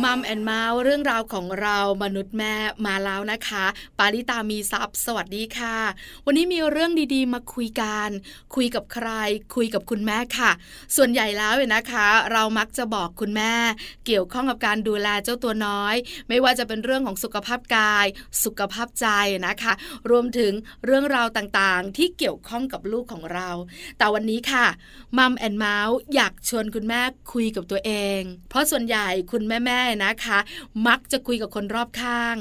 Mom and Mouth เรื่องราวของเรามนุษย์แม่มาแล้วนะคะ ปาริตามีซัพ์สวัสดีค่ะ วันนี้มีเรื่องดีๆ มาคุยกัน คุยกับใคร คุยกับคุณแม่ค่ะ ส่วนใหญ่แล้วเนี่ยนะคะ เรามักจะบอกคุณแม่ เกี่ยวข้องกับการดูแลเจ้าตัวน้อย ไม่ว่าจะเป็นเรื่องของสุขภาพกาย สุขภาพใจนะคะ รวมถึงเรื่องราวต่างๆ ที่เกี่ยวข้องกับลูกของเรา แต่วันนี้ค่ะมัมแอนเมาส์อยากชวนคุณแม่คุยกับตัวเอง เพราะส่วนใหญ่คุณแม่แม่นะคะ มักจะคุยกับคนรอบข้าง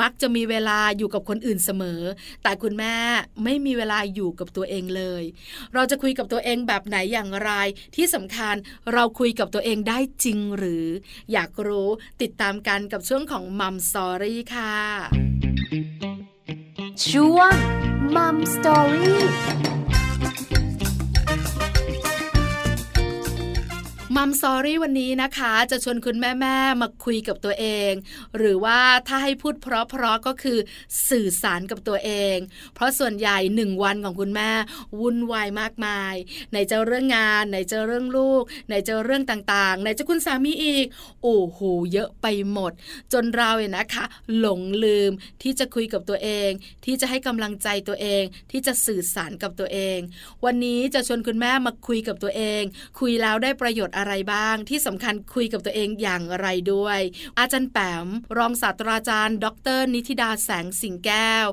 มักจะมีเวลาอยู่กับคนอื่นเสมอ แต่คุณแม่ไม่มีเวลาอยู่กับตัวเองเลย เราจะคุยกับตัวเองแบบไหนอย่างไร ที่สำคัญเราคุยกับตัวเองได้จริงหรือ อยากรู้ติดตามกันกับช่วงของ Mom Story ค่ะช่วง Mom Story Mom Story วันนี้นะคะ จะชวนคุณแม่แม่มาคุยกับตัวเอง หรือว่าถ้าให้พูดเพราะๆก็คือสื่อสารกับตัวเอง เพราะส่วนใหญ่หนึ่งวันของคุณแม่วุ่นวายมากมายไหนจะเรื่องงานไหนจะเรื่องลูกไหนจะเรื่องต่างๆไหนจะคุณสามีอีก โอ้โหเยอะไปหมด จนเราเนี่ยนะคะ หลงลืมที่จะคุยกับตัวเอง ที่จะให้กำลังใจตัวเอง ที่จะสื่อสารกับตัวเอง วันนี้จะชวนคุณแม่มาคุยกับตัวเอง คุยแล้วได้ประโยชน์อะไรบ้าง ที่สำคัญคุยกับตัวเองอย่างไรด้วย อาจารย์แปม รองศาสตราจารย์ ดร นิติดาแสงสิงแก้ว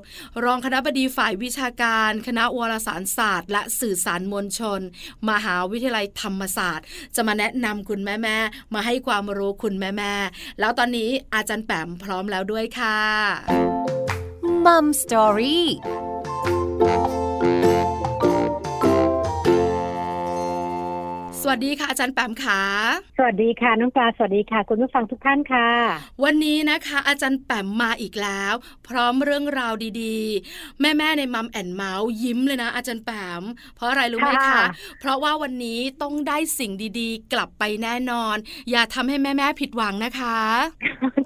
รองคณะบดีฝ่ายวิชาการ คณะวารสารศาสตร์ และสื่อสารมวลชน มหาวิทยาลัยธรรมศาสตร์ จะมาแนะนำคุณแม่แม่มาให้ความรู้คุณแม่แม่แล้วตอนนี้อาจารย์แปมพร้อมแล้วด้วยค่ะมัมสตอรี่ วัสดีค่ะอาจารย์แปมขาสวัสดีค่ะน้องปลาสวัสดีค่ะ คุณผู้ฟังทุกท่านค่ะ วันนี้นะคะ อาจารย์แปมมาอีกแล้ว พร้อมเรื่องราวดีๆ แม่ๆในมัมแอนเมาส์ยิ้มเลยนะ อาจารย์แปมเพราะอะไรรู้ไหมคะ เพราะว่าวันนี้ต้องได้สิ่งดีๆ กลับไปแน่นอน อย่าทำให้แม่ๆผิดหวังนะคะ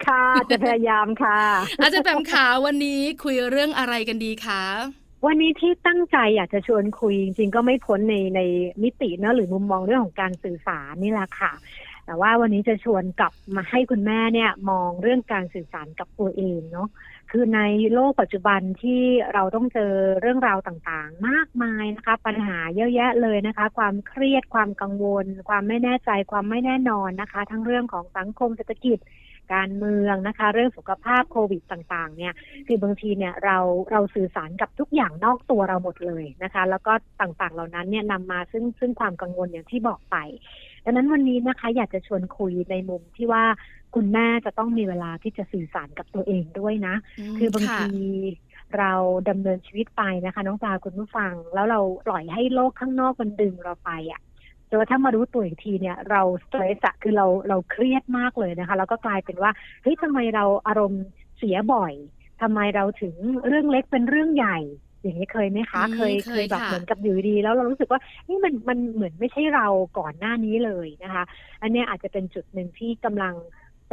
ค่ะจะพยายามค่ะ อาจารย์แปมขาวันนี้คุยเรื่องอะไรกันดีคะ วันนี้ที่ตั้งใจอยากจะชวนคุยจริงๆก็ไม่พ้นในในมิติเนะหรือมุมมองเรื่องของการสื่อสารนี่แหละค่ะ แต่ว่าวันนี้จะชวนกลับมาให้คุณแม่เนี่ยมองเรื่องการสื่อสารกับตัวเองเนาะคือในโลกปัจจุบันที่เราต้องเจอเรื่องราวต่างๆ มากมายนะคะ ปัญหาเยอะแยะเลยนะคะ ความเครียดความกังวล ความไม่แน่ใจความไม่แน่นอนนะคะ ทั้งเรื่องของสังคมเศรษฐกิจ การเมืองนะคะ เรื่องสุขภาพโควิดต่างๆ เนี่ย คือบางทีเนี่ยเราเราสื่อสารกับทุกอย่างนอกตัวเราหมดเลยนะคะ แล้วก็ต่างๆเหล่านั้นเนี่ยนำมาซึ่งซึ่งความกังวลอย่างที่บอกไปดังนั้นวันนี้นะคะอยากจะชวนคุยในมุมที่ว่าคุณแม่จะต้องมีเวลาที่จะสื่อสารกับตัวเองด้วยนะ คือบางทีเราดำเนินชีวิตไปนะคะ น้องปลาคุณผู้ฟัง แล้วเราปล่อยให้โลกข้างนอกมันดึงเราไปอะ่ะจ นกระทั่งมารู้ตัวอีกทีเนี่ยเราสเตรสคือเราเราเครียดมากเลยนะคะ แล้วก็กลายเป็นว่าเฮ้ยทำไมเราอารมณ์เสียบ่อยทำไมเราถึงเรื่องเล็กเป็นเรื่องใหญ่อย่างนี้เคยไหมคะ เคยเคยแบบเหมือนกับอยู่ดี แล้วเรารู้สึกว่านี่มันมันเหมือนไม่ใช่เราก่อนหน้านี้เลยนะคะ อันนี้อาจจะเป็นจุดหนึ่งที่กำลัง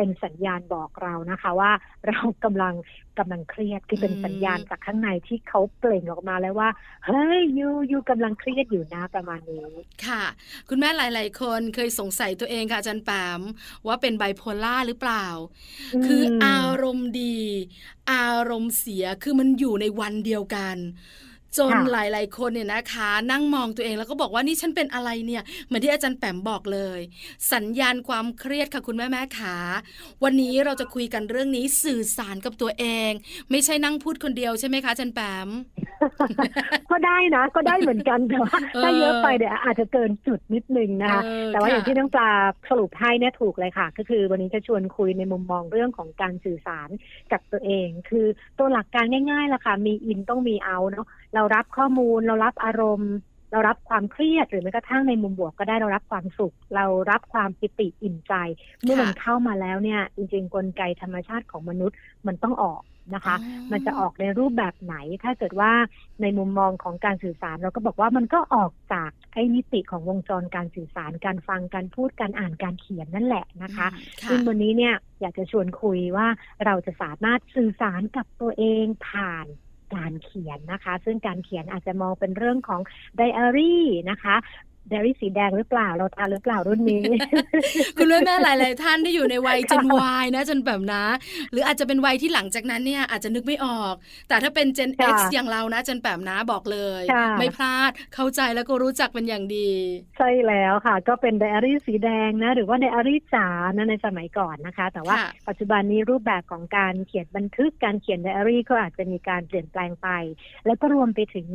เป็นสัญญาณบอกเรานะคะว่าเรากำลังกำลังเครียดคือเป็นสัญญาณจากข้างในที่เขาเปล่งออกมาแล้วว่าเฮ้ยยูยูกำลังเครียดอยู่นะประมาณนี้ค่ะ คุณแม่หลาย ๆ คนเคยสงสัยตัวเองค่ะอาจารย์แปมว่าเป็นไบโพล่าหรือเปล่า คืออารมณ์ดี อารมณ์เสียคือมันอยู่ในวันเดียวกัน จนหลาย ๆ คนเนี่ยนะคะ นั่งมองตัวเองแล้วก็บอกว่านี่ฉันเป็นอะไรเนี่ยเหมือนที่อาจารย์แปมบอกเลย สัญญาณความเครียดค่ะคุณแม่แม่ขาวันนี้เราจะคุยกันเรื่องนี้สื่อสารกับตัวเอง ไม่ใช่นั่งพูดคนเดียวใช่ไหมคะอาจารย์แปมก็ได้นะก็ได้เหมือนกันแต่ว่าถ้าเยอะไปเดี๋ยวอาจจะเกินจุดนิดนึงนะคะแต่ว่าอย่างที่น้องปลาสรุปให้เนี่ยถูกเลยค่ะ ก็คือวันนี้จะชวนคุยในมุมมองเรื่องของการสื่อสารกับตัวเอง คือตัวหลักการง่ายๆล่ะค่ะมีอินต้องมีเอาเนาะเรารับข้อมูล เรารับอารมณ์ เรารับความเครียดหรือแม้กระทั่งในมุมบวกก็ได้เรารับความสุข เรารับความปิติอิ่มใจ เมื่อมันเข้ามาแล้วเนี่ย จริง ๆ กลไกธรรมชาติของมนุษย์มันต้องออกนะคะ มันจะออกในรูปแบบไหน ถ้าเกิดว่าในมุมมองของการสื่อสาร เราก็บอกว่ามันก็ออกจากไอ้นิติของวงจรการสื่อสาร การฟัง การพูด การอ่าน การเขียนนั่นแหละนะคะ ซึ่งวันนี้เนี่ยอยากจะชวนคุยว่าเราจะสามารถสื่อสารกับตัวเองผ่าน การเขียนนะคะ ซึ่งการเขียนอาจจะมองเป็นเรื่องของไดอารี่นะคะ เดรี่สีแดงหรือเปล่าเราทานหรือเปล่ารุ่นนี้ คุณแม่แม่หลาย ๆ ท่านที่อยู่ในวัยจนวายนะจนแบบนะ หรืออาจจะเป็นวัยที่หลังจากนั้นเนี่ยอาจจะนึกไม่ออก แต่ถ้าเป็น Gen X อย่างเรานะจนแบบนะบอกเลย ไม่พลาดเข้าใจแล้วก็รู้จักเป็นอย่างดี ใช่แล้วค่ะ ก็เป็นไดอารี่สีแดงนะ หรือว่าไดอารี่จ๋านะในสมัยก่อนนะคะ แต่ว่าปัจจุบันนี้รูปแบบของการเขียนบันทึกการเขียนไดอารี่ก็อาจจะมีการเปลี่ยนแปลงไป แล้วก็รวมไปถึง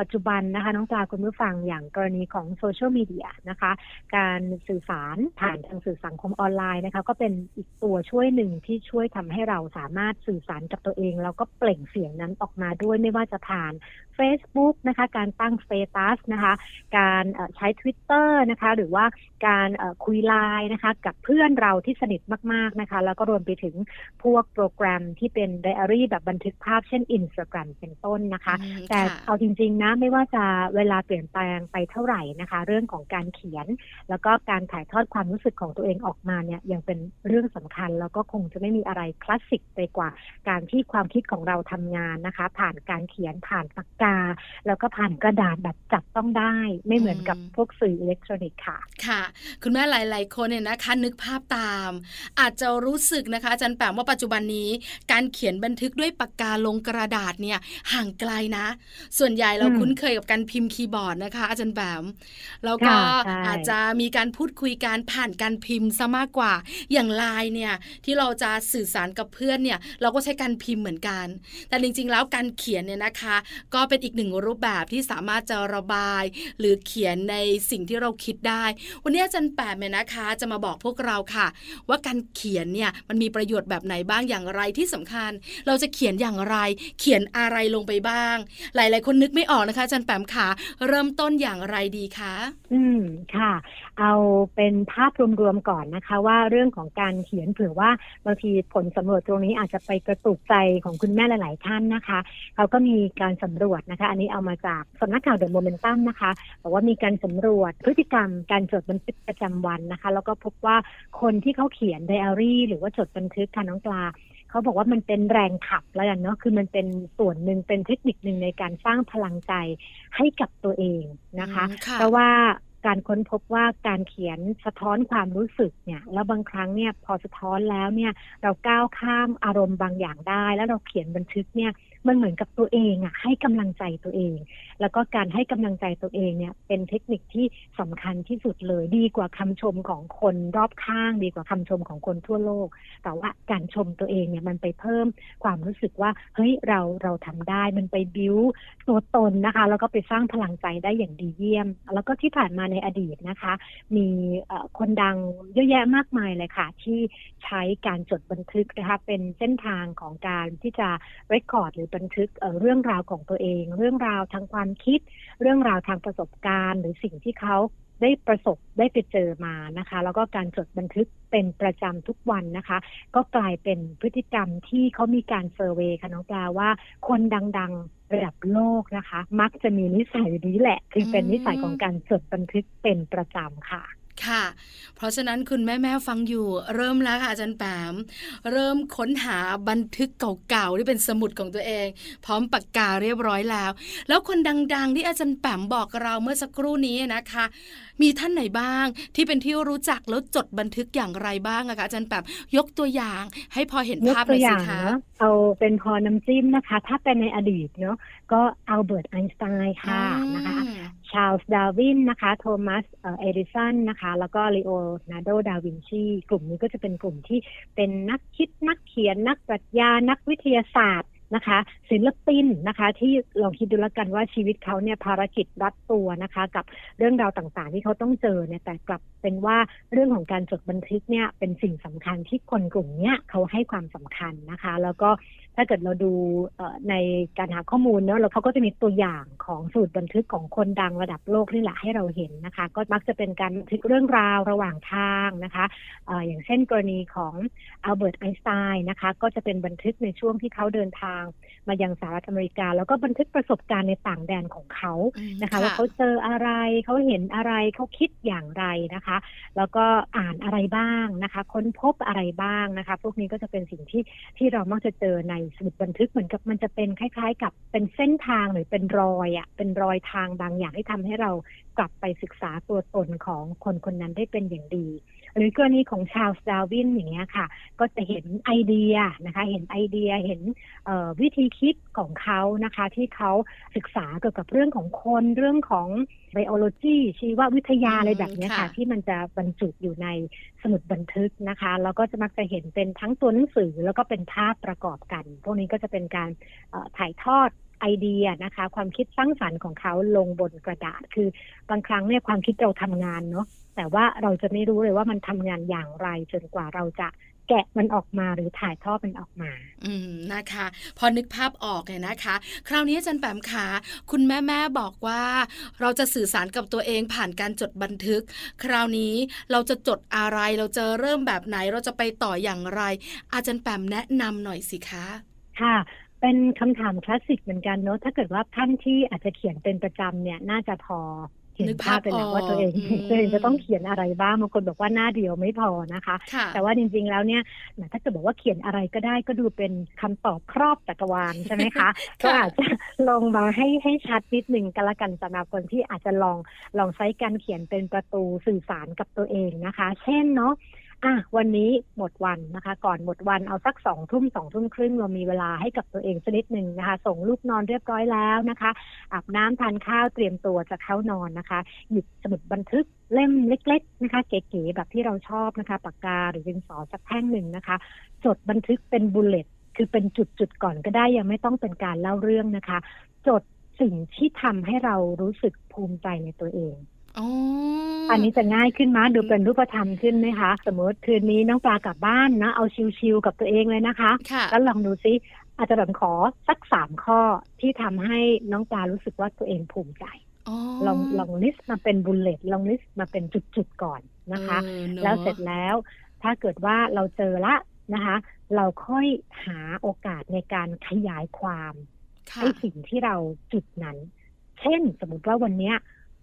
ปัจจุบันนะคะน้องปลาคุณผู้ฟังอย่างกรณีของโซเชียลมีเดียนะคะ การสื่อสารผ่านทางสื่อสังคมออนไลน์นะคะก็เป็นอีกตัวช่วยหนึ่งที่ช่วยทำให้เราสามารถสื่อสารกับตัวเอง แล้วก็เปล่งเสียงนั้นออกมาด้วยไม่ว่าจะผ่าน Facebook นะคะ การตั้งสเตตัสนะคะ การใช้ Twitter นะคะ หรือว่าการคุยไลน์นะคะ กับเพื่อนเราที่สนิทมาก ๆ นะคะ แล้วก็รวมไปถึงพวกโปรแกรมที่เป็นไดอารี่แบบบันทึกภาพเช่น Instagram เป็นต้นนะคะ แต่เอาจริง ๆ นะ ไม่ว่าจะเวลาเปลี่ยนแปลงไปเท่าไหร่นะคะ เรื่องของการเขียน แล้วก็การถ่ายทอดความรู้สึกของตัวเองออกมาเนี่ยยังเป็นเรื่องสำคัญ แล้วก็คงจะไม่มีอะไรคลาสสิกไปกว่า การที่ความคิดของเราทำงานนะคะ ผ่านการเขียนผ่านปากกาแล้วก็ผ่านกระดาษแบบจับต้องได้ ไม่เหมือนกับพวกสื่ออิเล็กทรอนิกส์ค่ะ ค่ะ คุณแม่หลาย ๆ คนเนี่ยนะคะ นึกภาพตาม อาจจะรู้สึกนะคะอาจารย์แปมว่าปัจจุบันนี้ การเขียนบันทึกด้วยปากกาลงกระดาษเนี่ยห่างไกลนะ ส่วนใหญ่เราคุ้นเคยกับการพิมพ์คีย์บอร์ดนะคะ อาจารย์แปมแล้วก็อาจจะมีการพูดคุยการผ่านการพิมพ์ซะมากกว่าอย่างไลน์เนี่ยที่เราจะสื่อสารกับเพื่อนเนี่ยเราก็ใช้การพิมพ์เหมือนกัน แต่จริง ๆ แล้วการเขียนเนี่ยนะคะ ก็เป็นอีกหนึ่งรูปแบบที่สามารถจะระบาย หรือเขียนในสิ่งที่เราคิดได้ วันนี้อาจารย์แปมเนี่ยนะคะ จะมาบอกพวกเราค่ะ ว่าการเขียนเนี่ยมันมีประโยชน์แบบไหนบ้างอย่างไรที่สำคัญ เราจะเขียนอย่างไร เขียนอะไรลงไปบ้าง หลาย ๆ คนนึกไม่ออกนะคะอาจารย์แปมค่ะ เริ่มต้นอย่างไรดีคะอืมค่ะ เอาเป็นภาพรวมๆก่อนนะคะ ว่าเรื่องของการเขียนเผื่อว่าบางทีผลสำรวจตรงนี้อาจจะไปกระตุกใจของคุณแม่หลาย ๆ ท่านนะคะเขาก็มีการสำรวจนะคะ อันนี้เอามาจากสำนักข่าวเดอะโมเมนตัมนะคะบอกว่ามีการสำรวจพฤติกรรมการจดบันทึกประจำวันนะคะ แล้วก็พบว่าคนที่เขาเขียนไดอารี่ หรือว่าจดบันทึกค่ะน้องปลาเขาบอกว่ามันเป็นแรงขับแล้วกันเนาะ คือมันเป็นส่วนหนึ่งเป็นเทคนิคหนึ่งในการสร้างพลังใจให้กับตัวเองนะคะเพราะว่าการค้นพบว่าการเขียนสะท้อนความรู้สึกเนี่ย แล้วบางครั้งเนี่ยพอสะท้อนแล้วเนี่ยเราก้าวข้ามอารมณ์บางอย่างได้ แล้วเราเขียนบันทึกเนี่ย มันเหมือนกับตัวเองอะให้กำลังใจตัวเอง แล้วก็การให้กำลังใจตัวเองเนี่ย เป็นเทคนิคที่สำคัญที่สุดเลย ดีกว่าคำชมของคนรอบข้าง ดีกว่าคำชมของคนทั่วโลก แต่ว่าการชมตัวเองเนี่ยมันไปเพิ่มความรู้สึกว่าเฮ้ยเราเราทำได้มันไปบิ้วตัวตนนะคะ แล้วก็ไปสร้างพลังใจได้อย่างดีเยี่ยม แล้วก็ที่ผ่านมาในอดีตนะคะ มีคนดังเยอะแยะมากมายเลยค่ะ ที่ใช้การจดบันทึกนะคะเป็นเส้นทางของการที่จะเรคคอร์ดหรือบันทึกเรื่องราวของตัวเอง เรื่องราวทางความคิด เรื่องราวทางประสบการณ์ หรือสิ่งที่เขาได้ประสบได้ไปเจอมานะคะ แล้วก็การจดบันทึกเป็นประจำทุกวันนะคะ ก็กลายเป็นพฤติกรรมที่เขามีการเซอร์เวยค่ะน้องปลาว่าคนดังๆระดับโลกนะคะ มักจะมีนิสัยนี้แหละ คือเป็นนิสัยของการจดบันทึกเป็นประจำค่ะ ค่ะ เพราะฉะนั้นคุณแม่แม่ฟังอยู่ เริ่มแล้วค่ะอาจารย์แปม เริ่มค้นหาบันทึกเก่าๆที่เป็นสมุดของตัวเอง พร้อมปากกาเรียบร้อยแล้ว แล้วคนดัง ๆ ที่อาจารย์แปมบอกเราเมื่อสักครู่นี้นะคะ มีท่านไหนบ้างที่เป็นที่รู้จักแล้วจดบันทึกอย่างไรบ้างอะคะอาจารย์แปมยกตัวอย่างให้พอเห็นภาพเลยสิคะเอาเป็นพอน้ำจิ้มนะคะ ถ้าเป็นในอดีตเนาะก็อัลเบิร์ตไอน์สไตน์ค่ะนะคะชาลส์ดาวินนะคะโทมัสเอดิสันนะคะ แล้วก็ลีโอนาร์โดดาวินชีกลุ่มนี้ก็จะเป็นกลุ่มที่เป็นนักคิดนักเขียนนักปรัชญานักวิทยาศาสตร์ นะคะศิลปินนะคะ ที่ลองคิดดูแล้วกันว่าชีวิตเขาเนี่ยภารกิจรัดตัวนะคะ กับเรื่องราวต่างๆ ที่เขาต้องเจอเนี่ยแต่กลับเป็นว่าเรื่องของการจดบันทึกเนี่ยเป็นสิ่งสำคัญที่คนกลุ่มนี้เขาให้ความสำคัญนะคะ แล้วก็ถ้าเกิดเราดูในการหาข้อมูลเนาะแล้วเขาก็จะมีตัวอย่างของสูตรบันทึกของคนดังระดับโลกนี่แหละให้เราเห็นนะคะ ก็มักจะเป็นการบันทึกเรื่องราวระหว่างทางนะคะออย่างเช่นกรณีของอัลเบิร์ตไอน์สไตน์นะคะ ก็จะเป็นบันทึกในช่วงที่เขาเดินทางางมายังสหรัฐอเมริกา แล้วก็บันทึกประสบการณ์ในต่างแดนของเขาอืมนะคะ ว่าเขาเจออะไรเขาเห็นอะไรเขาคิดอย่างไรนะคะ แล้วก็อ่านอะไรบ้างนะคะ ค้นพบอะไรบ้างนะคะ พวกนี้ก็จะเป็นสิ่งที่ที่เรามักจะเจอในสมุดบันทึกเหมือนกับมันจะเป็นคล้ายๆ กับเป็นเส้นทางหรือเป็นรอยอะ่ะเป็นรอยทางบางอย่างที่ทำให้เรากลับไปศึกษาตัวตนของคนคนนั้นได้เป็นอย่างดี หรือกรณีของชาลส์ดาวินอย่างเงี้ยค่ะ ก็จะเห็นไอเดียนะคะ เห็นไอเดียเห็นเอ่อวิธีคิดของเขานะคะ ที่เขาศึกษาเกี่ยวกับเรื่องของคนเรื่องของไบโอโลจีชีววิทยาอะไรแบบเนี้ยค่ะ ที่มันจะบรรจุอยู่ในสมุดบันทึกนะคะ แล้วก็จะมักจะเห็นเป็นทั้งตัวหนังสือแล้วก็เป็นภาพประกอบกัน พวกนี้ก็จะเป็นการเอ่อถ่ายทอด ไอเดียนะคะ ความคิดสร้างสรรค์ของเขาลงบนกระดาษ คือบางครั้งเนี่ยความคิดเราทำงานเนาะแต่ว่าเราจะไม่รู้เลยว่ามันทำงานอย่างไรจนกว่าเราจะแกะมันออกมาหรือถ่ายทอดมันออกมา อืมนะคะ พอนึกภาพออกเนี่ยนะคะ คราวนี้อาจารย์แปมขาคุณแม่แม่บอกว่า เราจะสื่อสารกับตัวเองผ่านการจดบันทึก คราวนี้เราจะจดอะไรเราจะเริ่มแบบไหนเราจะไปต่ออย่างไร อาจารย์แปมแนะนำหน่อยสิคะค่ะ เป็นคำถามคลาสสิกเหมือนกันเนอะถ้าเกิดว่าท่านที่อาจจะเขียนเป็นประจำเนี่ย น่าจะพอเห็นึนกภาภาพพไปแล้วออกว่าตัวเองอืมตัวเองจะต้องเขียนอะไรบ้างบางคนบอกว่าหน้าเดียวไม่พอนะคะค่ะแต่ว่าจริงๆแล้วเนี่ยถ้าเกิดบอกว่าเขียนอะไรก็ได้ก็ดูเป็นคำตอบครอบจักรวาลใช่ไหมคะก็อาจจะลองมาให้ให้ชัดนิดหนึ่งกันละกันสำหรับคนที่อาจจะลองลองใช้การเขียนเป็นประตูสื่อสารกับตัวเองนะคะ เช่นเนาะ อะวันนี้หมดวันนะคะ ก่อนหมดวันเอาสักสองทุ่มสองทุ่มครึ่งเรามีเวลาให้กับตัวเองสักนิดหนึ่งนะคะ ส่งลูกนอนเรียบร้อยแล้วนะคะอาบน้ำทานข้าวเตรียมตัวจะเข้านอนนะคะ หยิบสมุดบันทึกเล่มเล็ก ๆ นะคะ เก๋ๆแบบที่เราชอบนะคะปากกาหรือดินสอสักแท่งหนึ่งนะคะ จดบันทึกเป็นบุลเลตคือเป็นจุดๆก่อนก็ได้ยังไม่ต้องเป็นการเล่าเรื่องนะคะ จดสิ่งที่ทำให้เรารู้สึกภูมิใจในตัวเอง อ๋ออันนี้จะง่ายขึ้นมาดูเป็นรูปธรรมขึ้นไหมคะ สมมติคืนนี้น้องปลากลับบ้านนะ เอาชิวๆกับตัวเองเลยนะคะค่ะแล้วลองดูซิอาจจะแบบขอสักสามข้อที่ทำให้น้องปลารู้สึกว่าตัวเองภูมิใจอ๋อลองลอง list มาเป็น bullet ลอง list มาเป็นจุดๆก่อนนะคะเออเนอะแล้วเสร็จแล้ว ถ้าเกิดว่าเราเจอละนะคะ เราค่อยหาโอกาสในการขยายความค่ะไอ้สิ่งที่เราจุดนั้น เช่นสมมติว่าวันเนี้ย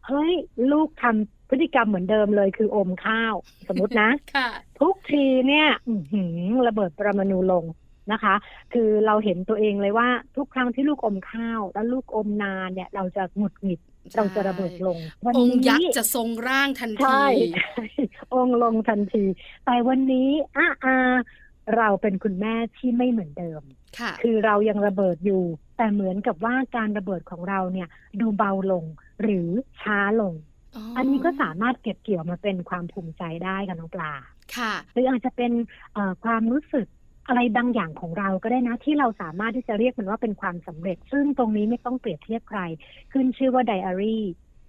เฮ้ยลูกทำพฤติกรรมเหมือนเดิมเลยคืออมข้าว สมมตินะค่ะทุกทีเนี่ยอื้อหือระเบิดปรมาณูลงนะคะ คือเราเห็นตัวเองเลยว่าทุกครั้งที่ลูกอมข้าว แล้วลูกอมนานเนี่ย เราจะหงุดหงิดเราจะระเบิดลงวันองค์นี้ยักษ์จะทรงร่างทันทีใช่ใช่องค์ลงทันที แต่วันนี้อะอา เราเป็นคุณแม่ที่ไม่เหมือนเดิมค่ะคือเรายังระเบิดอยู่ แต่เหมือนกับว่าการระเบิดของเราเนี่ย ดูเบาลงหรือช้าลง อันนี้ก็สามารถเก็บเกี่ยวมาเป็นความภูมิใจได้ค่ะน้องปลาค่ะ หรืออาจจะเป็นเอ่อความรู้สึกอะไรบางอย่างของเราก็ได้นะ ที่เราสามารถที่จะเรียกมันว่าเป็นความสำเร็จ ซึ่งตรงนี้ไม่ต้องเปรียบเทียบใคร ขึ้นชื่อว่าไดอารี่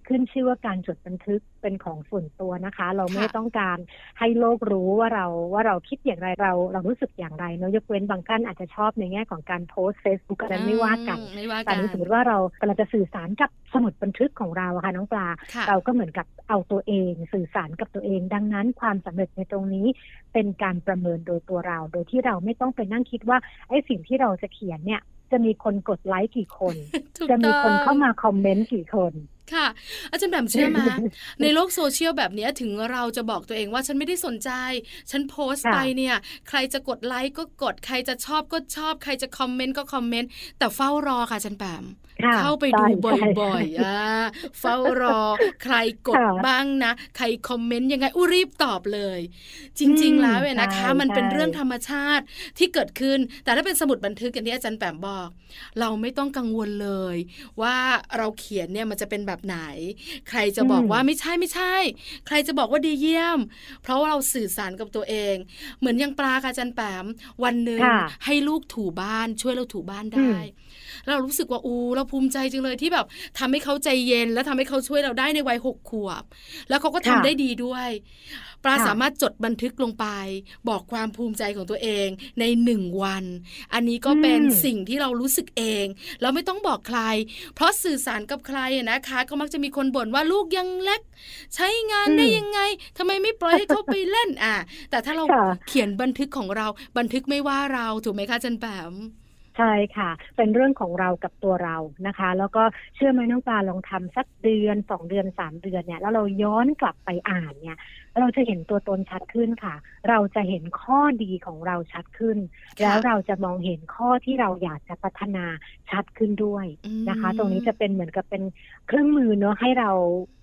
ขึ้นชื่อว่าการจดบันทึกเป็นของส่วนตัวนะคะ เราไม่ค่ะต้องการให้โลกรู้ว่าเราว่าเราคิดอย่างไรเราเรารู้สึกอย่างไรเนอะยกเว้นบางท่านอาจจะชอบในแง่ของการโพสต์เฟซบุ๊กอะไรไม่ว่ากันอืมไม่ว่าแต่กันนี้สมมติว่าเรากำลังจะสื่อสารกับสมุดบันทึกของเราอะค่ะน้องปลาค่ะเราก็เหมือนกับเอาตัวเอง สื่อสารกับตัวเอง ดังนั้นความสำเร็จในตรงนี้เป็นการประเมินโดยตัวเรา โดยที่เราไม่ต้องไปนั่งคิดว่าไอ้สิ่งที่เราจะเขียนเนี่ยจะมีคนกดไลค์กี่คนถูกจะมีต้องคนเข้ามาคอมเมนต์กี่คน ค่ะ อาจารย์แปมเชื่อไหมในโลกโซเชียลแบบเนี้ยถึงเราจะบอกตัวเองว่าฉันไม่ได้สนใจ ฉันโพสต์ค่ะไปเนี่ย ใครจะกดไลค์ก็กด ใครจะชอบก็ชอบ ใครจะคอมเมนต์ก็คอมเมนต์ แต่เฝ้ารอค่ะอาจารย์แปมค่ะ เข้าไปดูใช่บ่ใช่อยๆอ่าเฝ้ารอใครกดค่ะบ้างนะ ใครคอมเมนต์ยังไงอุยรีบตอบเลย จริงอืมๆแล้วเนี่ยนะคะใช่มันเป็นใช่เรื่องธรรมชาติที่เกิดขึ้น แต่ถ้าเป็นสมุดบันทึกอย่างที่อาจารย์แปมบอก เราไม่ต้องกังวลเลย ว่าเราเขียนเนี่ยมันจะเป็นแบบไหน ใครจะบอกอืมว่าไม่ใช่ไม่ใช่ ใครจะบอกว่าดีเยี่ยม เพราะว่าเราสื่อสารกับตัวเอง เหมือนอยังปลาค่ะอาจารย์แปมวันหนึ่งค่ะให้ลูกถูบ้านช่วยเราถูบ้านอืได้มเรารู้สึกว่าอูเราภูมิใจจังเลยที่แบบทำให้เขาใจเย็น และทำให้เขาช่วยเราได้ในวัยหกขวบ แล้วเขาก็ทำค่ะได้ดีด้วย ปลาค่ะสามารถจดบันทึกลงไป บอกความภูมิใจของตัวเองในหนึ่งวัน อันนี้ก็เป็นอืมสิ่งที่เรารู้สึกเองแล้วไม่ต้องบอกใคร เพราะสื่อสารกับใครอะนะคะ ก็มักจะมีคนบ่นว่าลูกยังเล็ก ใช้งานได้ยังไงทำไมไม่ปล่อยให้เขาไปเล่นอะแต่ถ้าเราค่ะเขียนบันทึกของเราบันทึกไม่ว่าเราถูกไหมคะอาจันแปม ใช่ค่ะ เป็นเรื่องของเรากับตัวเรานะคะ แล้วก็เชื่อไหมน้องปลาลองทำสักเดือนสองเดือนสามเดือนเนี่ยแล้วเราย้อนกลับไปอ่านเนี่ยเราจะเห็นตัวตนชัดขึ้นค่ะ เราจะเห็นข้อดีของเราชัดขึ้น แล้วเราจะมองเห็นข้อที่เราอยากจะพัฒนาชัดขึ้นด้วยนะคะ ตรงนี้จะเป็นเหมือนกับเป็นเครื่องมือเนาะให้เรา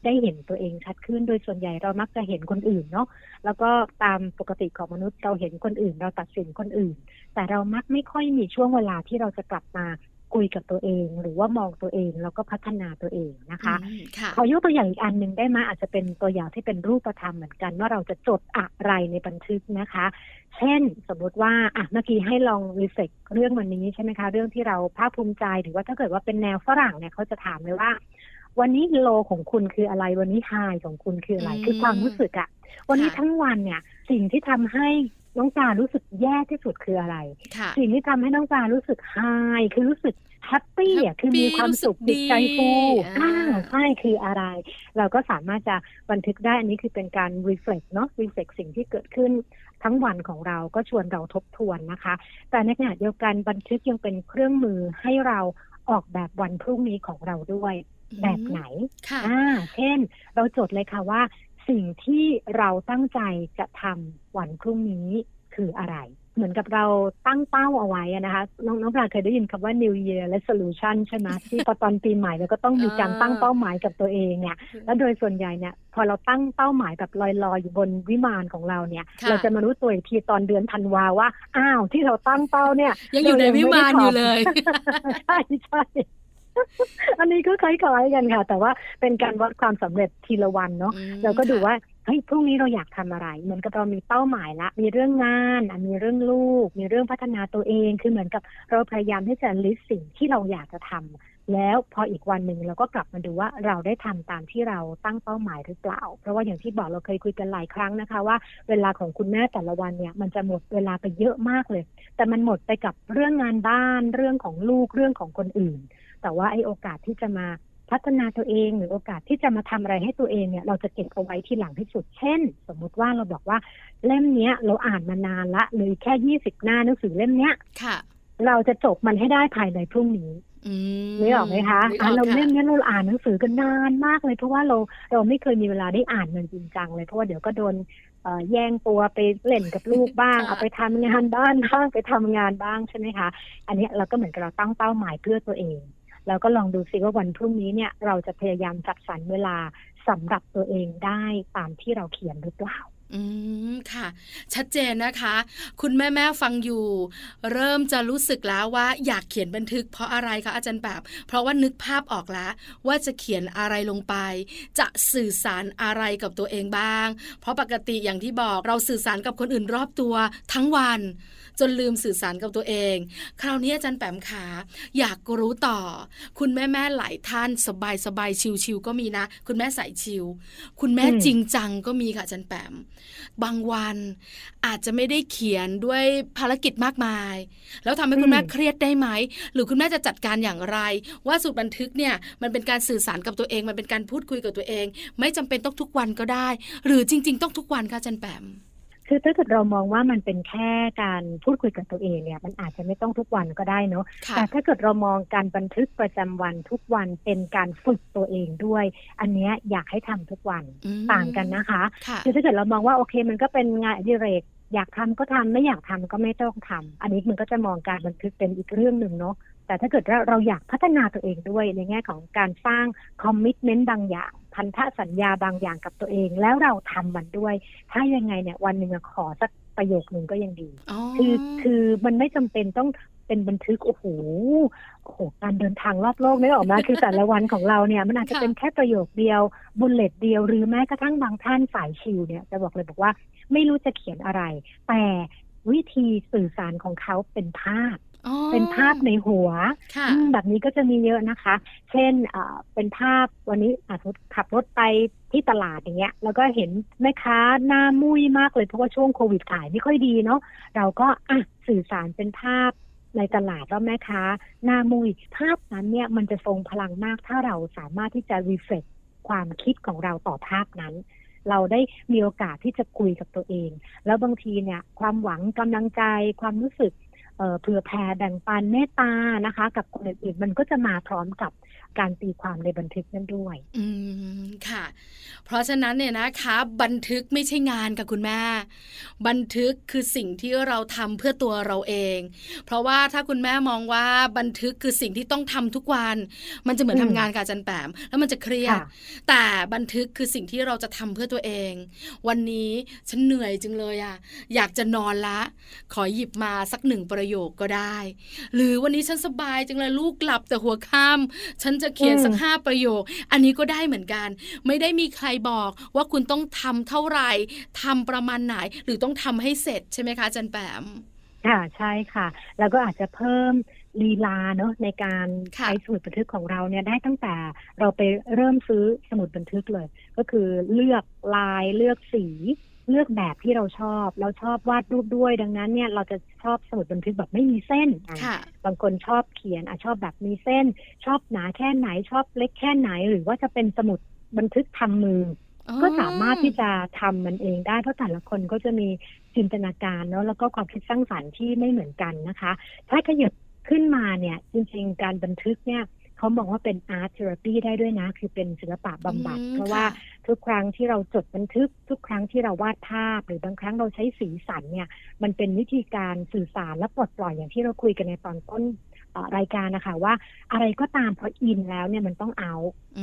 ได้เห็นตัวเองชัดขึ้น โดยส่วนใหญ่เรามักจะเห็นคนอื่นเนาะแล้วก็ตามปกติของมนุษย์เราเห็นคนอื่น เราตัดสินคนอื่น แต่เรามักไม่ค่อยมีช่วงเวลาที่เราจะกลับมา คุยกับตัวเอง หรือว่ามองตัวเองแล้วก็พัฒนาตัวเองนะคะขอยกตัวอย่างอีกอันหนึ่งได้ไหมอาจจะเป็นตัวอย่างที่เป็นรูปธรรมเหมือนกัน ว่าเราจะจดอะไรในบันทึกนะคะ เช่นสมมติว่าอะเมื่อกี้ให้ลองรีเฟกเรื่องวันนี้ใช่ไหมคะเรื่องที่เราภาคภูมิใจหรือว่าถ้าเกิดว่าเป็นแนวฝรั่งเนี่ยเขาจะถามเลยว่า วันนี้โลของคุณคืออะไรวันนี้ไฮของคุณคืออะไรคือความรู้สึกอะวันนี้ทั้งวันเนี่ยสิ่งที่ทำให้ น้องจารู้สึกแย่ที่สุดคืออะไร สิ่งที่ทำให้น้องจารู้สึกไฮคือรู้สึกแฮปปี้อะคือมีความสุขจิตใจฟูอ่าใช่คืออะไร เราก็สามารถจะบันทึกได้อันนี้คือเป็นการ reflect เนาะ reflect สิ่งที่เกิดขึ้นทั้งวันของเราก็ชวนเราทบทวนนะคะ แต่ในขณะเดียวกันบันทึกยังเป็นเครื่องมือให้เราออกแบบวันพรุ่งนี้ของเราด้วยแบบไหนอ่าเช่น เราจดเลยค่ะว่า สิ่งที่เราตั้งใจจะทำวันพรุ่งนี้คืออะไร เหมือนกับเราตั้งเป้าเอาไว้นะคะ น้องน้องปลาเคยได้ยินคำว่า New Year Resolution ใช่ไหมที่พอตอนปีใหม่เราก็ต้องมีการตั้งเป้าหมายกับตัวเองเนี่ย แล้วโดยส่วนใหญ่เนี่ย พอเราตั้งเป้าหมายแบบลอยๆ อยู่บนวิมานของเราเนี่ย เราจะมารู้ตัวอีกทีตอนเดือนธันวาว่า อ้าวที่เราตั้งเป้าเนี่ย ยังอยู่ในวิมานอยู่เลย ใช่ใช่ อันนี้ก็คล้ายๆกันค่ะ แต่ว่าเป็นการวัดความสำเร็จทีละวันเนาะเราก็ดูว่าเฮ้ยพรุ่งนี้เราอยากทำอะไร เหมือนกับเรามีเป้าหมายละ มีเรื่องงานมีเรื่องลูก มีเรื่องพัฒนาตัวเองคือเหมือนกับเราพยายามที่จะลิสต์สิ่งที่เราอยากจะทำแล้วพออีกวันหนึ่งเราก็กลับมาดูว่าเราได้ทำตามที่เราตั้งเป้าหมายหรือเปล่า เพราะว่าอย่างที่บอกเราเคยคุยกันหลายครั้งนะคะ ว่า เวลาของคุณแม่แต่ละวันเนี่ยมันจะหมดเวลาไปเยอะมากเลย แต่มันหมดไปกับเรื่องงานบ้าน เรื่องของลูกเรื่องของคนอื่น แต่ว่าไอ้โอกาสที่จะมาพัฒนาตัวเองหรือโอกาสที่จะมาทำอะไรให้ตัวเองเนี่ย เราจะเก็บเอาไว้ที่หลังที่สุด เช่น สมมุติว่าเราบอกว่าเล่มเนี้ย เราอ่านมานานละเลยแค่ยี่สิบหน้าหนังสือเล่มเนี้ยค่ะ เราจะจบมันให้ได้ภายในพรุ่งนี้ไม่ออกไหมคะเราเล่มนี้เราอ่านหนังสือกันนานมากเลยเพราะว่าเราเราไม่เคยมีเวลาได้อ่านมันจริงจังเลยเพราะว่าเดี๋ยวก็โดนแย่งตัวไปเล่นกับลูกบ้าง เอาไปทำงานบ้านบ้างไปทำงานบ้างใช่ไหมคะ อันนี้เราก็เหมือนกับเราตั้งเป้าหมายเพื่อตัวเอง แล้วก็ลองดูซิว่าวันพรุ่งนี้เนี่ยเราจะพยายามจัดสรรเวลาสำหรับตัวเองได้ตามที่เราเขียนหรือเปล่า อืมค่ะ ชัดเจนนะคะ คุณแม่แม่ฟังอยู่ เริ่มจะรู้สึกแล้วว่าอยากเขียนบันทึกเพราะอะไรคะอาจารย์แบบเพราะว่านึกภาพออกแล้วว่าจะเขียนอะไรลงไป จะสื่อสารอะไรกับตัวเองบ้าง เพราะปกติอย่างที่บอกเราสื่อสารกับคนอื่นรอบตัวทั้งวัน จนลืมสื่อสารกับตัวเอง คราวนี้อาจารย์แปมขาอยากรู้ต่อ คุณแม่แม่หลายท่านสบายสบายชิวๆก็มีนะ คุณแม่ใส่ชิว คุณแม่จริงจังก็มีค่ะอาจารย์แปมบางวันอาจจะไม่ได้เขียนด้วยภารกิจมากมาย แล้วทำให้คุณแม่เครียดได้ไหม หรือคุณแม่จะจัดการอย่างไร ว่าสูตรบันทึกเนี่ยมันเป็นการสื่อสารกับตัวเอง มันเป็นการพูดคุยกับตัวเอง ไม่จำเป็นต้องทุกวันก็ได้ หรือจริง ๆ ต้องทุกวันค่ะอาจารย์แปม คือถ้าเกิดเรามองว่ามันเป็นแค่การพูดคุยกับตัวเองเนี่ย มันอาจจะไม่ต้องทุกวันก็ได้เนาะแต่ถ้าเกิดเรามองการบันทึกประจำวันทุกวันเป็นการฝึกตัวเองด้วย อันนี้อยากให้ทำทุกวันต่างกันนะคะคือถ้าเกิดเรามองว่าโอเค มันก็เป็นงานอดิเรกอยากทำก็ทำไม่อยากทำก็ไม่ต้องทำอันนี้มันก็จะมองการบันทึกเป็นอีกเรื่องหนึ่งเนาะแต่ถ้าเกิดเราเราอยากพัฒนาตัวเองด้วยในแง่ของการสร้างคอมมิชเมนต์บางอย่าง พันธสัญญาบางอย่างกับตัวเอง แล้วเราทำมันด้วย ถ้ายังไงเนี่ยวันหนึ่งขอสักประโยคหนึ่งก็ยังดี คือคือมันไม่จำเป็นต้องเป็นบันทึกโอ้โหโอ้โหการเดินทางรอบโลกไม่ออกมาคือแต่ละวันของเราเนี่ย มันอาจจะเป็นแค่ประโยคเดียวบุลเลตเดียวหรือแม้กระทั่งบางท่านสายชิวเนี่ยจะบอกเลยบอกว่าไม่รู้จะเขียนอะไร แต่วิธีสื่อสารของเขาเป็นภาพ เป็นภาพในหัว แบบนี้ก็จะมีเยอะนะคะ เช่นเป็นภาพวันนี้อาจจะขับรถไปที่ตลาดอย่างเงี้ย แล้วก็เห็นแม่ค้าหน้ามุ้ยมากเลยเพราะว่าช่วงโควิดขายไม่ค่อยดีเนาะเราก็อะสื่อสารเป็นภาพในตลาดว่าแม่ค้าหน้ามุยภาพนั้นเนี่ยมันจะทรงพลังมากถ้าเราสามารถที่จะรีเฟล็กความคิดของเราต่อภาพนั้น เราได้มีโอกาสที่จะคุยกับตัวเอง แล้วบางทีเนี่ย ความหวังกำลังใจความรู้สึก เอ่อเผื่อแผ่แบ่งปันเมตตานะคะ กับคนอื่นๆมันก็จะมาพร้อมกับ การตีความในบันทึกนั้นด้วย อืมค่ะ เพราะฉะนั้นเนี่ยนะคะ บันทึกไม่ใช่งานกับคุณแม่ บันทึกคือสิ่งที่เราทำเพื่อตัวเราเอง เพราะว่าถ้าคุณแม่มองว่าบันทึกคือสิ่งที่ต้องทำทุกวัน มันจะเหมือนทำงานกับอาจารย์แปม แล้วมันจะเครียด แต่บันทึกคือสิ่งที่เราจะทำเพื่อตัวเอง วันนี้ฉันเหนื่อยจึงเลยอะอยากจะนอนละ ขอหยิบมาสักหนึ่งประโยคก็ได้ หรือวันนี้ฉันสบายจังเลยลูกหลับแต่หัวค่ำฉันจะเขียนสักห้าประโยค อันนี้ก็ได้เหมือนกัน ไม่ได้มีใครบอกว่าคุณต้องทำเท่าไหร่ทำประมาณไหน หรือต้องทำให้เสร็จใช่ไหมคะจันแปมค่ะใช่ค่ะ แล้วก็อาจจะเพิ่มลีลาเนาะในการใช้สมุดบันทึกของเราเนี่ยได้ตั้งแต่เราไปเริ่มซื้อสมุดบันทึกเลย ก็คือเลือกลายเลือกสี เลือกแบบที่เราชอบ เราชอบวาดรูปด้วย ดังนั้นเนี่ยเราจะชอบสมุดบันทึกแบบไม่มีเส้นค่ะบางคนชอบเขียนอะชอบแบบมีเส้น ชอบหนาแค่ไหนชอบเล็กแค่ไหน หรือว่าจะเป็นสมุดบันทึกทำมือ ก็สามารถที่จะทำมันเองได้เพราะแต่ละคนก็จะมีจินตนาการเนาะแล้วก็ความคิดสร้างสรรค์ที่ไม่เหมือนกันนะคะ ถ้าขยับขึ้นมาเนี่ยจริง ๆ การบันทึกเนี่ย เขาบอกว่าเป็นอาร์ตเทอราปีได้ด้วยนะ คือเป็นศิลปะบำบัดอืมเพราะว่าค่ะทุกครั้งที่เราจดบันทึก ทุกครั้งที่เราวาดภาพ หรือบางครั้งเราใช้สีสันเนี่ย มันเป็นวิธีการสื่อสารและปลดปล่อยอย่างที่เราคุยกันในตอนต้นเอ่อ รายการนะคะว่าอะไรก็ตามพออินแล้วเนี่ยมันต้องเอา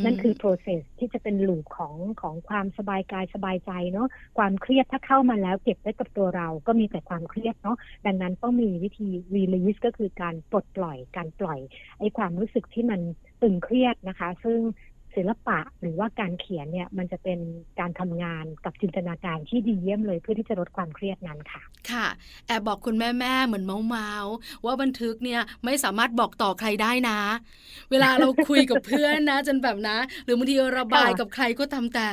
นั่นคือ process ที่จะเป็นลูปของของความสบายกายสบายใจเนาะความเครียดถ้าเข้ามาแล้วเก็บไว้กับตัวเราก็มีแต่ความเครียดเนาะดังนั้นต้องมีวิธี release ก็คือการปลดปล่อยการปล่อยไอ้ความรู้สึกที่มันตึงเครียดนะคะ ซึ่ง ศิลปะหรือว่าการเขียนเนี่ยมันจะเป็นการทำงานกับจินตนาการที่ดีเยี่ยมเลยเพื่อที่จะลดความเครียดนั้นค่ะ ค่ะ แอบบอกคุณแม่แม่ๆเหมือนเมาเมาๆว่าบันทึกเนี่ยไม่สามารถบอกต่อใครได้นะ เวลาเราคุยกับเพื่อนนะ จนแบบนะ หรือบางทีระบายค่ะกับใครก็ตามแต่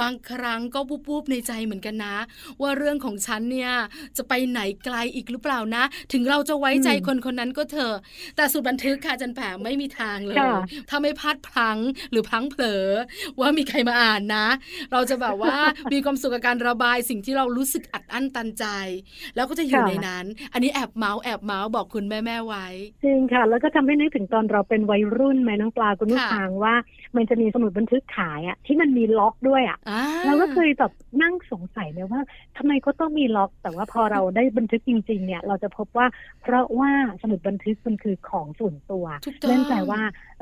บางครั้งก็ปุ๊บๆในใจเหมือนกันนะ ว่าเรื่องของฉันเนี่ยจะไปไหนไกลอีกหรือเปล่านะ ถึงเราจะไว้ใจคนคนนั้นก็เถอะแต่สุดบันทึกค่ะจันแผลไม่มีทางเลยค่ะถ้าไม่พลาดพลั้งหรือพลั้งเผลอว่ามีใครมาอ่านนะ เราจะแบบว่ามีความสุขกับการระบายสิ่งที่เรารู้สึกอัดอั้นตันใจ แล้วก็จะอยู่ค่ะในนั้น อันนี้แอบเมาส์แอบเมาส์บอกคุณแม่แม่ๆไว้ จริงค่ะ แล้วก็ทำให้นึกถึงตอนเราเป็นวัยรุ่นไหมน้องปลาคุณผู้ค่ะฟังว่ามันจะมีสมุดบันทึกขายอะที่มันมีล็อกด้วยอะอ่าเราก็เคยแบบนั่งสงสัยเลยว่าทำไมก็ต้องมีล็อก แต่ว่าพอเราได้บันทึกจริง ๆ เนี่ย เราจะพบว่า เพราะว่าสมุดบันทึกมันคือของส่วนตัวถูกต้องนั่นแปลว่า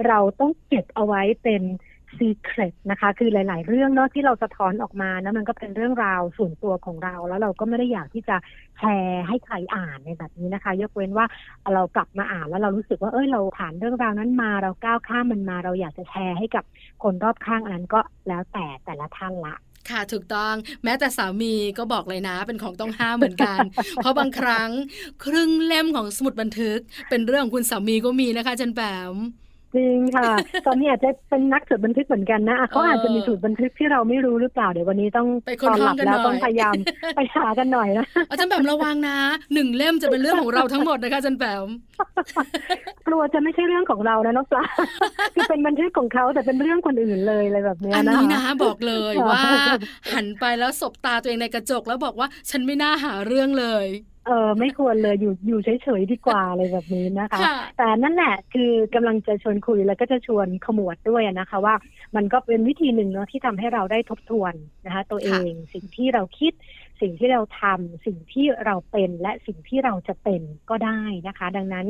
เราต้องเก็บเอาไว้เป็น secret นะคะ คือหลาย ๆ เรื่องเนาะที่เราสะท้อนออกมานะมันก็เป็นเรื่องราวส่วนตัวของเรา แล้วเราก็ไม่ได้อยากที่จะแชร์ให้ใครอ่านในแบบนี้นะคะ ยกเว้นว่าเรากลับมาอ่านแล้วเรารู้สึกว่าเอ้ยเราผ่านเรื่องราวนั้นมาเราก้าวข้ามมันมา เราอยากจะแชร์ให้กับคนรอบข้างอันนั้นก็แล้วแต่แต่ละท่านละค่ะถูกต้องแม้แต่สามีก็บอกเลยนะเป็นของต้องห้ามเหมือนกัน เพราะบางครั้งครึ่งเล่มของสมุดบันทึก เป็นเรื่องของคุณสามีก็มีนะคะจันแปม จริงค่ะ ตอนนี้อาจจะเป็นนักจดบันทึกเหมือนกันนะอะเขาอาจจะมีสูตรบันทึกที่เราไม่รู้หรือเปล่าเดี๋ยววันนี้ต้องไปค้นตอนหลัห้องกันแล้วหน่อยต้องพยายามไปหากันหน่อยนะอาจารย์แปมระวังนะหนึ่งเล่มจะเป็นเรื่องของเราทั้งหมดนะคะจันแปมกลัวจะไม่ใช่เรื่องของเรานะน้องปลาคือเป็นบันทึกของเขาแต่เป็นเรื่องคนอื่นเลยอะไรแบบเนี้ยอันนะนี้คะนะบอกเลยว่า หันไปแล้วสบตาตัวเองในกระจกแล้วบอกว่าฉันไม่น่าหาเรื่องเลย เออไม่ควรเลยอยู่อยู่เฉยๆดีกว่าอะไรแบบนี้นะคะค่ะแต่นั่นแหละคือกำลังจะชวนคุยแล้วก็จะชวนขมวดด้วยนะคะว่ามันก็เป็นวิธีหนึ่งเนาะที่ทำให้เราได้ทบทวนนะคะ ตัวเองสิ่งที่เราคิดสิ่งที่เราทำสิ่งที่เราเป็นและสิ่งที่เราจะเป็นก็ได้นะคะ ดังนั้น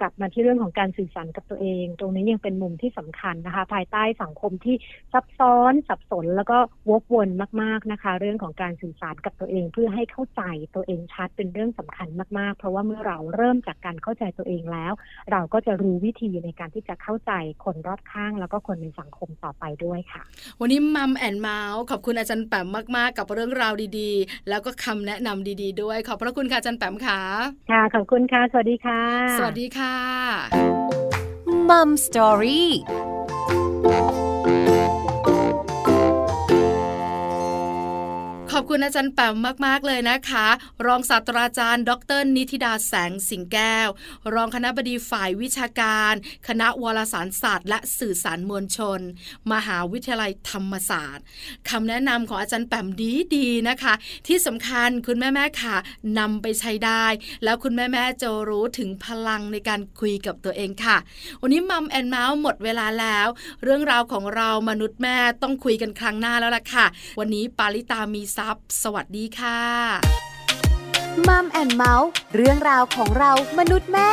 กลับมาที่เรื่องของการสื่อสารกับตัวเอง ตรงนี้ยังเป็นมุมที่สำคัญนะคะ ภายใต้สังคมที่ซับซ้อนสับสน แล้วก็วกวนมาก ๆนะคะ เรื่องของการสื่อสารกับตัวเอง เพื่อให้เข้าใจตัวเองชัดเป็นเรื่องสำคัญมากๆ เพราะว่าเมื่อเราเริ่มจากการเข้าใจตัวเองแล้ว เราก็จะรู้วิธีในการที่จะเข้าใจคนรอบข้าง แล้วก็คนในสังคมต่อไปด้วยค่ะ วันนี้ Mom and Mouth ขอบคุณอาจารย์แปมมาก ๆ กับเรื่องราวดีๆแล้วก็คำแนะนำดี ๆ ด้วย ขอบพระคุณค่ะอาจารย์แปมค่ะค่ะขอบคุณค่ะ สวัสดีค่ะ สวัสดีค่ะ Mom Story ขอบคุณอาจารย์แปมมาก ๆ เลยนะคะ รองศาสตราจารย์ ดร นิติดาแสงสิงแก้ว รองคณะบดีฝ่ายวิชาการ คณะวารสารศาสตร์ และสื่อสารมวลชน มหาวิทยาลัยธรรมศาสตร์คำแนะนำของอาจารย์แปมดีๆนะคะ ที่สำคัญคุณแม่ๆค่ะนำไปใช้ได้ แล้วคุณแม่ๆจะรู้ถึงพลังในการคุยกับตัวเองค่ะ วันนี้มัมแอนเมาส์หมดเวลาแล้ว เรื่องราวของเรามนุษย์แม่ต้องคุยกันครั้งหน้าแล้วล่ะค่ะ วันนี้ปาริตามีซัับ สวัสดีค่ะมัมแอนเมาส์เรื่องราวของเรามนุษย์แม่